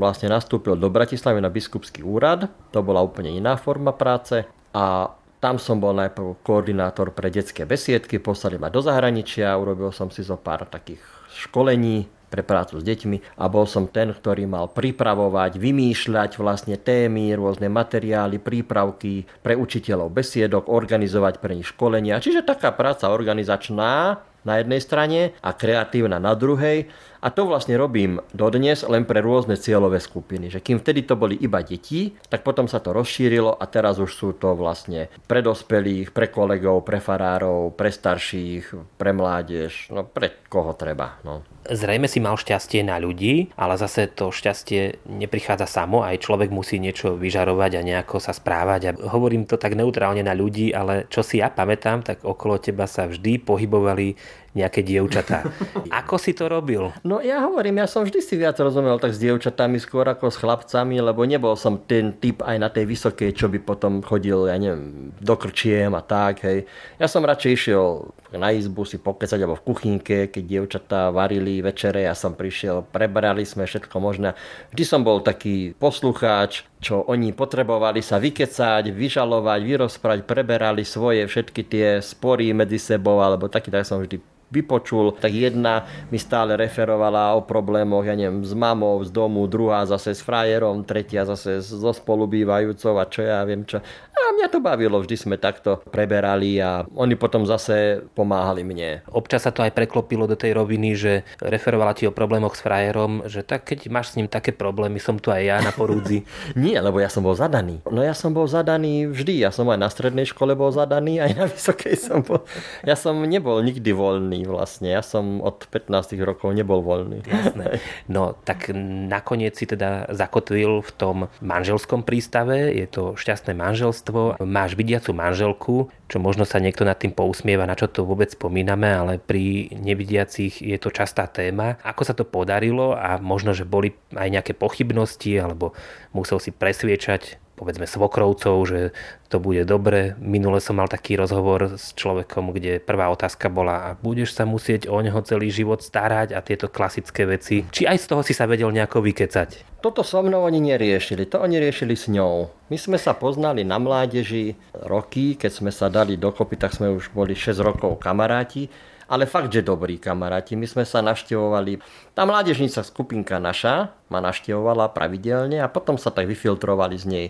vlastne nastúpil do Bratislavy na biskupský úrad, to bola úplne iná forma práce. A Tam som bol najprv koordinátor pre detské besiedky, poslali ma do zahraničia, urobil som si zo pár takých školení pre prácu s deťmi a bol som ten, ktorý mal pripravovať, vymýšľať vlastne témy, rôzne materiály, prípravky pre učiteľov besiedok, organizovať pre nich školenia. Čiže taká práca organizačná na jednej strane a kreatívna na druhej. A to vlastne robím dodnes len pre rôzne cieľové skupiny. Že kým vtedy to boli iba deti, tak potom sa to rozšírilo a teraz už sú to vlastne pre dospelých, pre kolegov, pre farárov, pre starších, pre mládež, no pre koho treba. No. Zrejme si mal šťastie na ľudí, ale zase to šťastie neprichádza samo, aj človek musí niečo vyžarovať a nejako sa správať. A hovorím to tak neutrálne na ľudí, ale čo si ja pamätám, tak okolo teba sa vždy pohybovali nejaké dievčatá. Ako si to robil? No ja hovorím, ja som vždy si viac rozumel tak s dievčatami skôr ako s chlapcami, lebo nebol som ten typ aj na tej vysokej, čo by potom chodil, ja neviem, do krčiem a tak, hej. Ja som radšej išiel na izbu si pokecať alebo v kuchynke, keď dievčatá varili večere, ja som prišiel, prebrali sme všetko možné. Vždy som bol taký poslucháč, čo oni potrebovali sa vykecať, vyžalovať, vyrozprať, preberali svoje všetky tie spory medzi sebou, alebo taký tak som vždy vypočul, tak jedna mi stále referovala o problémoch, ja neviem, s mamou, z domu, druhá zase s frajerom, tretia zase so spolubývajúcou a čo ja viem čo. A mňa to bavilo, vždy sme takto preberali a oni potom zase pomáhali mne. Občas sa to aj preklopilo do tej roviny, že referovala ti o problémoch s frajerom, že tak keď máš s ním také problémy, som tu aj ja na porúdzi. Nie, lebo ja som bol zadaný. No ja som bol zadaný vždy, ja som aj na strednej škole bol zadaný, aj na vysokej som bol. Ja som nebol nikdy voľný vlastne, ja som od 15 rokov nebol voľný. Jasné. No tak nakoniec si teda zakotvil v tom manželskom prístave, je to šťastné manželstvo, máš vidiacu manželku, čo možno sa niekto nad tým pousmieva, na čo to vôbec spomíname, ale pri nevidiacich je to častá téma. Ako sa to podarilo a možno, že boli aj nejaké pochybnosti alebo musel si presviečať povedzme svokrovcov, že to bude dobre. Minule som mal taký rozhovor s človekom, kde prvá otázka bola a budeš sa musieť o neho celý život starať a tieto klasické veci. Či aj z toho si sa vedel nejako vykecať? Toto so mnou oni neriešili, to oni riešili s ňou. My sme sa poznali na mládeži roky, keď sme sa dali dokopy, tak sme už boli 6 rokov kamaráti ale fakt, že dobrí kamaráti. My sme sa naštevovali, tá mládežnica skupinka naša ma naštevovala pravidelne a potom sa tak vyfiltrovali z nej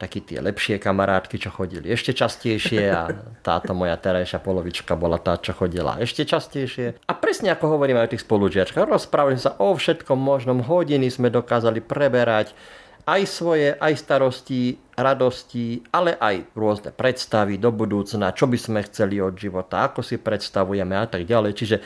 takí tie lepšie kamarátky, čo chodili ešte častejšie a táto moja terajšia polovička bola tá, čo chodila ešte častejšie. A presne ako hovorím aj o tých spolužiačkách, rozprávali sa o všetkom možnom, hodiny sme dokázali preberať aj svoje, aj starosti, radosti, ale aj rôzne predstavy do budúcna, čo by sme chceli od života, ako si predstavujeme a tak ďalej. Čiže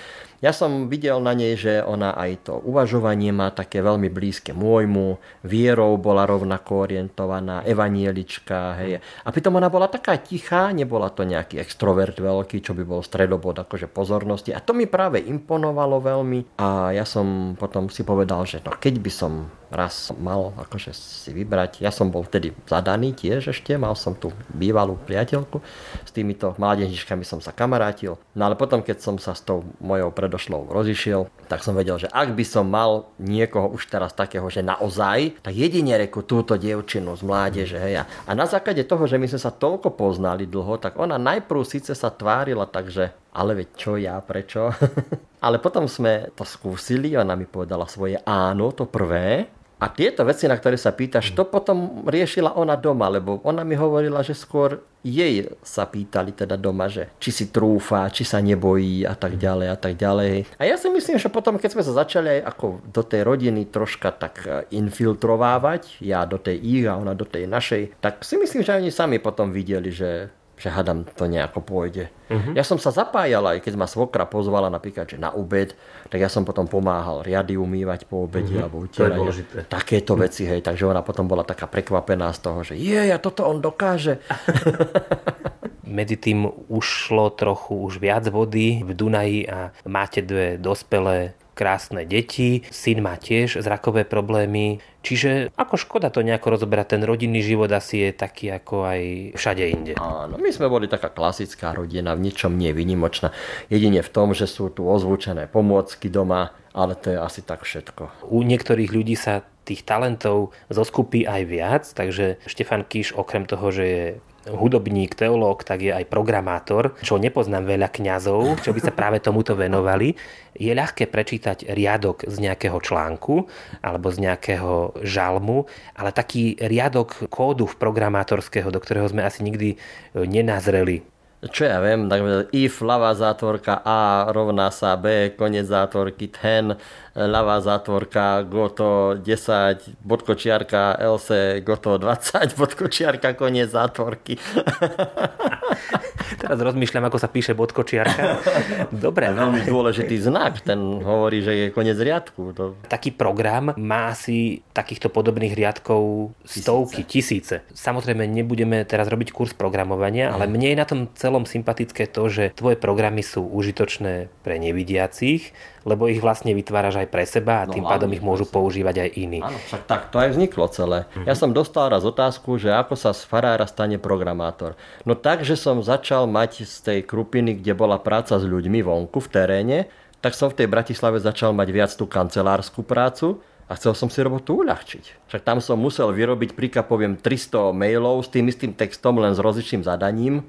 ja som videl na nej, že ona aj to uvažovanie má také veľmi blízke môjmu, vierou bola rovnako orientovaná, evanielička, hej. A pritom ona bola taká tichá, nebola to nejaký extrovert veľký, čo by bol stredobod akože pozornosti. A to mi práve imponovalo veľmi a ja som potom si povedal, že no keď by som raz mal akože si vybrať, ja som bol vtedy zadaný zdaný tiež ešte, mal som tu bývalú priateľku, s týmito mládežničkami som sa kamarátil. No ale potom, keď som sa s tou mojou predošlou rozišiel, tak som vedel, že ak by som mal niekoho už teraz takého, že naozaj, tak jedine reku túto dievčinu z mládeže. Hej. A na základe toho, že my sme sa toľko poznali dlho, tak ona najprv síce sa tvárila takže ale veď čo ja, prečo? ale potom sme to skúsili, ona mi povedala svoje áno, to prvé, a tieto veci, na ktoré sa pýtaš, to potom riešila ona doma, lebo ona mi hovorila, že skôr jej sa pýtali teda doma, že či si trúfa, či sa nebojí a tak ďalej a tak ďalej. A ja si myslím, že potom, keď sme sa začali aj ako do tej rodiny troška tak e, infiltrovávať, ja do tej ich a ona do tej našej, tak si myslím, že oni sami potom videli, že že hadam to nejako pôjde. Uh-huh. Ja som sa zapájal aj keď ma svokra pozvala napríklad, že na obed, tak ja som potom pomáhal riady umývať po obede uh-huh. alebo utierať. Takéto uh-huh. veci, hej. Takže ona potom bola taká prekvapená z toho, že je, a toto on dokáže. Medzi tým ušlo trochu už viac vody v Dunaji a máte dve dospelé krásne deti, syn má tiež zrakové problémy, čiže ako škoda to nejako rozoberať, ten rodinný život asi je taký ako aj všade inde. Áno, my sme boli taká klasická rodina, v ničom nie vynimočná, jedine v tom, že sú tu ozvučené pomôcky doma, ale to je asi tak všetko. U niektorých ľudí sa tých talentov zoskupí aj viac, takže Štefan Kíš okrem toho, že je hudobník, teológ, tak je aj programátor, čo nepoznám veľa kňazov, čo by sa práve tomuto venovali. Je ľahké prečítať riadok z nejakého článku alebo z nejakého žalmu, ale taký riadok kódu v programátorského, do ktorého sme asi nikdy nenazreli, čo ja viem, tak if ľavá zátvorka A rovná sa B, konec zátvorky ten, ľavá zátvorka goto 10, bodkočiarka LC goto 20, bodkočiarka koniec zátvorky. Teraz rozmýšľam, ako sa píše bodkočiarka. Dobre. No. Veľmi dôležitý znak, ten hovorí, že je koniec riadku. To... Taký program má asi takýchto podobných riadkov stovky, tisíce. tisíce. Samozrejme, nebudeme teraz robiť kurz programovania, ale mne je na tom celom sympatické to, že tvoje programy sú užitočné pre nevidiacich, lebo ich vlastne vytváraš aj pre seba a no, tým pádom ich môžu presne. používať aj iní. Áno, však tak to aj vzniklo celé. Mm-hmm. Ja som dostal raz otázku, že ako sa z farára stane programátor. No tak, že som začal mať z tej krupiny, kde bola práca s ľuďmi vonku v teréne, tak som v tej Bratislave začal mať viac tú kancelárskú prácu a chcel som si robotu uľahčiť. Však tam som musel vyrobiť, príklad poviem, 300 mailov s tým istým textom, len s rozličným zadaním,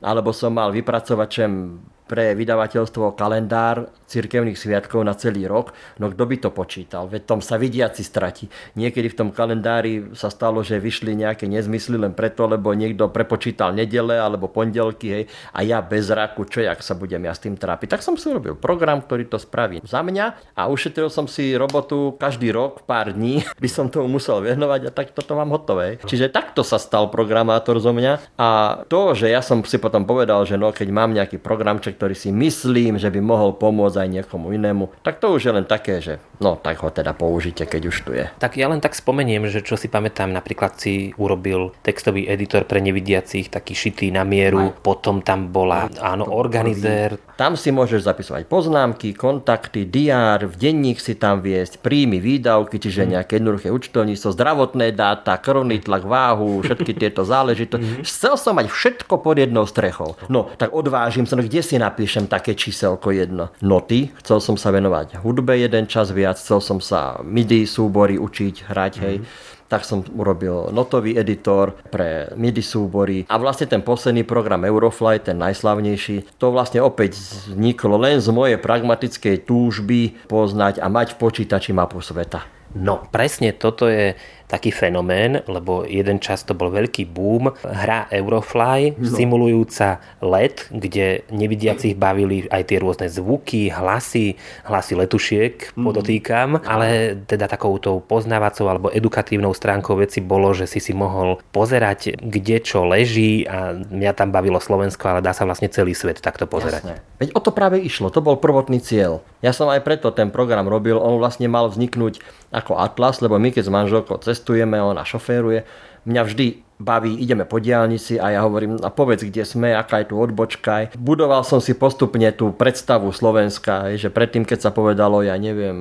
alebo som mal vypracovať čem pre vydavateľstvo kalendár cirkevných sviatkov na celý rok, no kto by to počítal? Veď tom sa vidiaci strati. Niekedy v tom kalendári sa stalo, že vyšli nejaké nezmysly len preto, lebo niekto prepočítal nedele alebo pondelky, hej, a ja bez raku, čo jak sa budem ja s tým trápiť. Tak som si robil program, ktorý to spraví za mňa a ušetril som si robotu každý rok, pár dní, by som tomu musel venovať a tak toto mám hotové. Čiže takto sa stal programátor zo mňa a to, že ja som si potom povedal, že no keď mám nejaký programček, ktorý si myslím, že by mohol pomôcť aj niekomu inému, tak to už je len také, že no tak ho teda použite, keď už tu je. Tak ja len tak spomeniem, že čo si pamätám, napríklad si urobil textový editor pre nevidiacich, taký šitý na mieru, aj. potom tam bola, aj, áno, organizér. Tam si môžeš zapisovať poznámky, kontakty, diár, v denník si tam viesť, príjmy, výdavky, čiže hmm. nejaké jednoduché účtovníctvo, zdravotné dáta, krvný tlak, váhu, všetky tieto záležitosti. Hmm. Chcel som mať všetko pod jednou strechou. No, tak odvážim sa, no kde si napíšem také číselko jedno. Noty, chcel som sa venovať hudbe jeden čas viac, chcel som sa MIDI súbory učiť, hrať, hej. Mm tak som urobil notový editor pre MIDI súbory a vlastne ten posledný program Euroflight, ten najslavnejší, to vlastne opäť vzniklo len z mojej pragmatickej túžby poznať a mať v počítači mapu sveta. No, presne toto je taký fenomén, lebo jeden čas to bol veľký boom. Hra Eurofly, no. simulujúca let, kde nevidiacich bavili aj tie rôzne zvuky, hlasy, hlasy letušiek, mm. podotýkam, ale teda takouto poznávacou alebo edukatívnou stránkou veci bolo, že si si mohol pozerať, kde čo leží a mňa tam bavilo Slovensko, ale dá sa vlastne celý svet takto pozerať. Jasne. Veď o to práve išlo, to bol prvotný cieľ. Ja som aj preto ten program robil, on vlastne mal vzniknúť ako atlas, lebo my keď s manželkou cestujeme, ona šoféruje, mňa vždy baví, ideme po diálnici a ja hovorím, a povedz, kde sme, aká je tu odbočka. Budoval som si postupne tú predstavu Slovenska, že predtým, keď sa povedalo, ja neviem,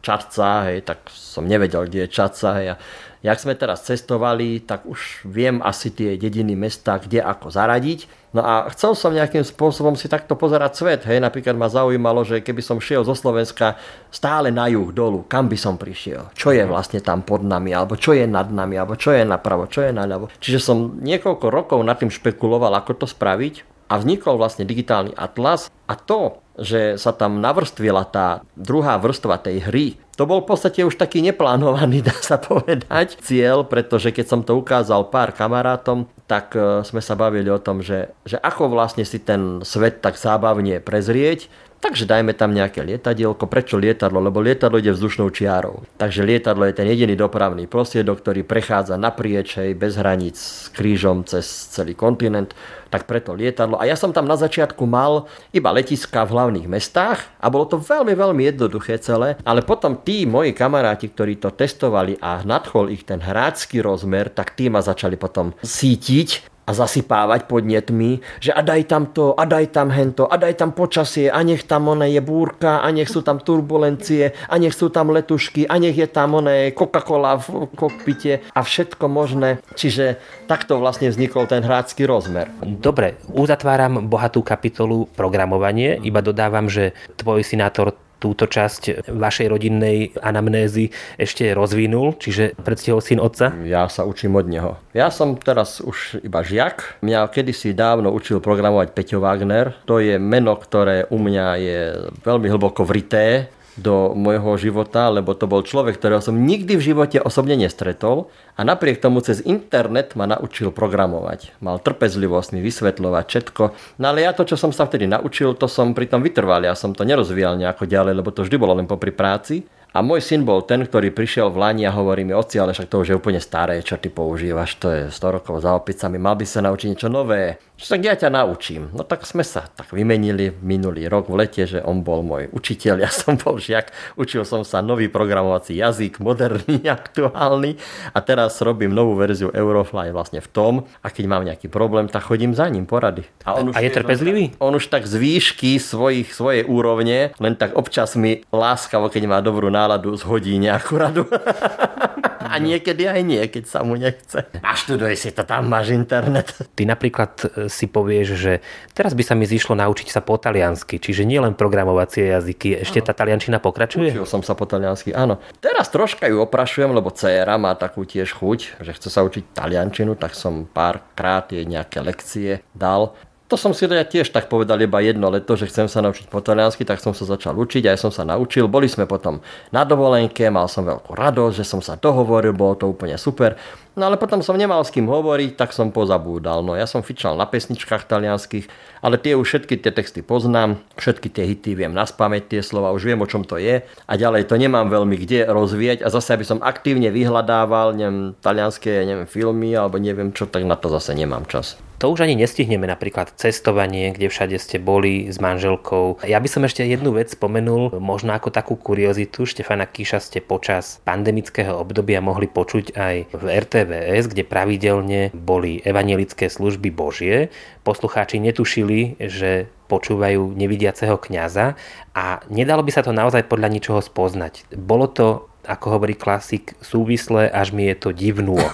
Čaca, hej, tak som nevedel, kde je Čaca. Hej, a Jak sme teraz cestovali, tak už viem asi tie dediny, mesta, kde ako zaradiť. No a chcel som nejakým spôsobom si takto pozerať svet. Hej, napríklad ma zaujímalo, že keby som šiel zo Slovenska stále na juh, dolu, kam by som prišiel? Čo je vlastne tam pod nami, alebo čo je nad nami, alebo čo je napravo, čo je naľavo. Čiže som niekoľko rokov nad tým špekuloval, ako to spraviť a vznikol vlastne digitálny atlas a to, že sa tam navrstvila tá druhá vrstva tej hry, to bol v podstate už taký neplánovaný, dá sa povedať, cieľ, pretože keď som to ukázal pár kamarátom, tak e, sme sa bavili o tom, že, že ako vlastne si ten svet tak zábavne prezrieť, Takže dajme tam nejaké lietadielko. Prečo lietadlo? Lebo lietadlo ide vzdušnou čiarou. Takže lietadlo je ten jediný dopravný prostriedok, ktorý prechádza naprieč, hej, bez hraníc, krížom cez celý kontinent. Tak preto lietadlo. A ja som tam na začiatku mal iba letiska v hlavných mestách a bolo to veľmi, veľmi jednoduché celé. Ale potom tí moji kamaráti, ktorí to testovali a nadchol ich ten hráčský rozmer, tak tí ma začali potom sítiť a zasypávať podnetmi, že a daj tam to, a daj tam hento, a daj tam počasie, a nech tam one je búrka, a nech sú tam turbulencie, a nech sú tam letušky, a nech je tam one Coca-Cola v kokpite a všetko možné. Čiže takto vlastne vznikol ten hráčský rozmer. Dobre, uzatváram bohatú kapitolu programovanie, iba dodávam, že tvoj synátor túto časť vašej rodinnej anamnézy ešte rozvinul, čiže predstihol syn otca? Ja sa učím od neho. Ja som teraz už iba žiak. Mňa kedysi dávno učil programovať Peťo Wagner. To je meno, ktoré u mňa je veľmi hlboko vrité do môjho života, lebo to bol človek, ktorého som nikdy v živote osobne nestretol a napriek tomu cez internet ma naučil programovať. Mal trpezlivosť mi vysvetľovať všetko. No ale ja to, čo som sa vtedy naučil, to som pritom vytrval. Ja som to nerozvíjal nejako ďalej, lebo to vždy bolo len popri práci. A môj syn bol ten, ktorý prišiel v Lani a hovorí mi, oci, ale však to už je úplne staré, čo ty používaš, to je 100 rokov za opicami, mal by sa naučiť niečo nové. Tak ja ťa naučím. No tak sme sa tak vymenili minulý rok v lete, že on bol môj učiteľ, ja som bol žiak, učil som sa nový programovací jazyk, moderný, aktuálny a teraz robím novú verziu Eurofly vlastne v tom a keď mám nejaký problém, tak chodím za ním porady. A, on už a je trpezlivý? On už tak z výšky svojich, svojej úrovne, len tak občas mi láskavo, keď má dobrú náladu, zhodí nejakú radu. a niekedy aj nie, keď sa mu nechce. Naštuduj si to, tam máš internet. Ty napríklad e, si povieš, že teraz by sa mi zišlo naučiť sa po taliansky, čiže nielen programovacie jazyky, ešte tá taliančina pokračuje? Učil som sa po taliansky, áno. Teraz troška ju oprašujem, lebo dcera má takú tiež chuť, že chce sa učiť taliančinu, tak som párkrát jej nejaké lekcie dal. To som si ja tiež tak povedal iba jedno leto, že chcem sa naučiť po taliansky, tak som sa začal učiť, aj som sa naučil. Boli sme potom na dovolenke, mal som veľkú radosť, že som sa dohovoril, bolo to úplne super. No ale potom som nemal s kým hovoriť, tak som pozabúdal. No ja som fičal na pesničkách talianských, ale tie už všetky tie texty poznám, všetky tie hity viem naspamäť tie slova, už viem o čom to je a ďalej to nemám veľmi kde rozvíjať a zase aby som aktívne vyhľadával, neviem, talianské, neviem, filmy alebo neviem čo, tak na to zase nemám čas to už ani nestihneme, napríklad cestovanie, kde všade ste boli s manželkou. Ja by som ešte jednu vec spomenul, možno ako takú kuriozitu. Štefana Kíša ste počas pandemického obdobia mohli počuť aj v RTVS, kde pravidelne boli evanielické služby Božie. Poslucháči netušili, že počúvajú nevidiaceho kňaza a nedalo by sa to naozaj podľa ničoho spoznať. Bolo to ako hovorí klasik, súvislé, až mi je to divnú.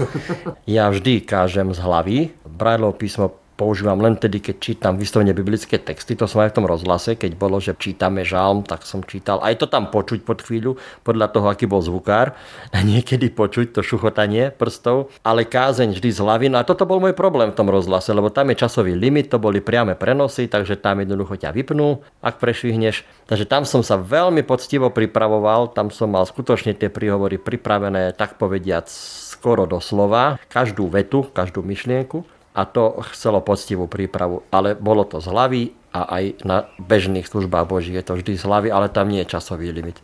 Ja vždy kážem z hlavy. Brailleov písmo používam len tedy, keď čítam vyslovene biblické texty. To som aj v tom rozhlase, keď bolo, že čítame žalm, tak som čítal. Aj to tam počuť pod chvíľu, podľa toho, aký bol zvukár. Niekedy počuť to šuchotanie prstov, ale kázeň vždy z hlavy. No a toto bol môj problém v tom rozhlase, lebo tam je časový limit, to boli priame prenosy, takže tam jednoducho ťa vypnú, ak prešvihneš. Takže tam som sa veľmi poctivo pripravoval, tam som mal skutočne tie príhovory pripravené, tak povediac, skoro do slova, každú vetu, každú myšlienku a to chcelo poctivú prípravu. Ale bolo to z hlavy a aj na bežných službách Boží je to vždy z hlavy, ale tam nie je časový limit.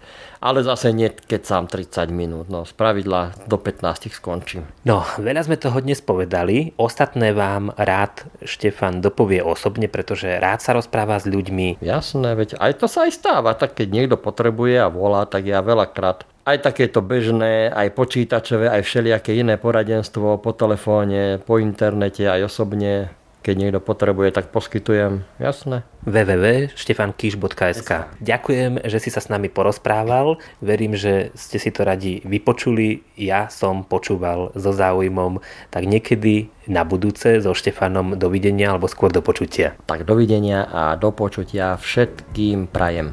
Ale zase nie, keď sám 30 minút. No, z pravidla do 15 skončím. No, veľa sme toho dnes povedali. Ostatné vám rád Štefan dopovie osobne, pretože rád sa rozpráva s ľuďmi. Jasné, veď aj to sa aj stáva. Tak keď niekto potrebuje a volá, tak ja veľakrát aj takéto bežné, aj počítačové, aj všelijaké iné poradenstvo po telefóne, po internete, aj osobne, keď niekto potrebuje, tak poskytujem, jasné. www.štefankiš.sk Ďakujem, že si sa s nami porozprával. Verím, že ste si to radi vypočuli. Ja som počúval so záujmom. Tak niekedy na budúce so Štefanom dovidenia alebo skôr do počutia. Tak dovidenia a do počutia všetkým prajem.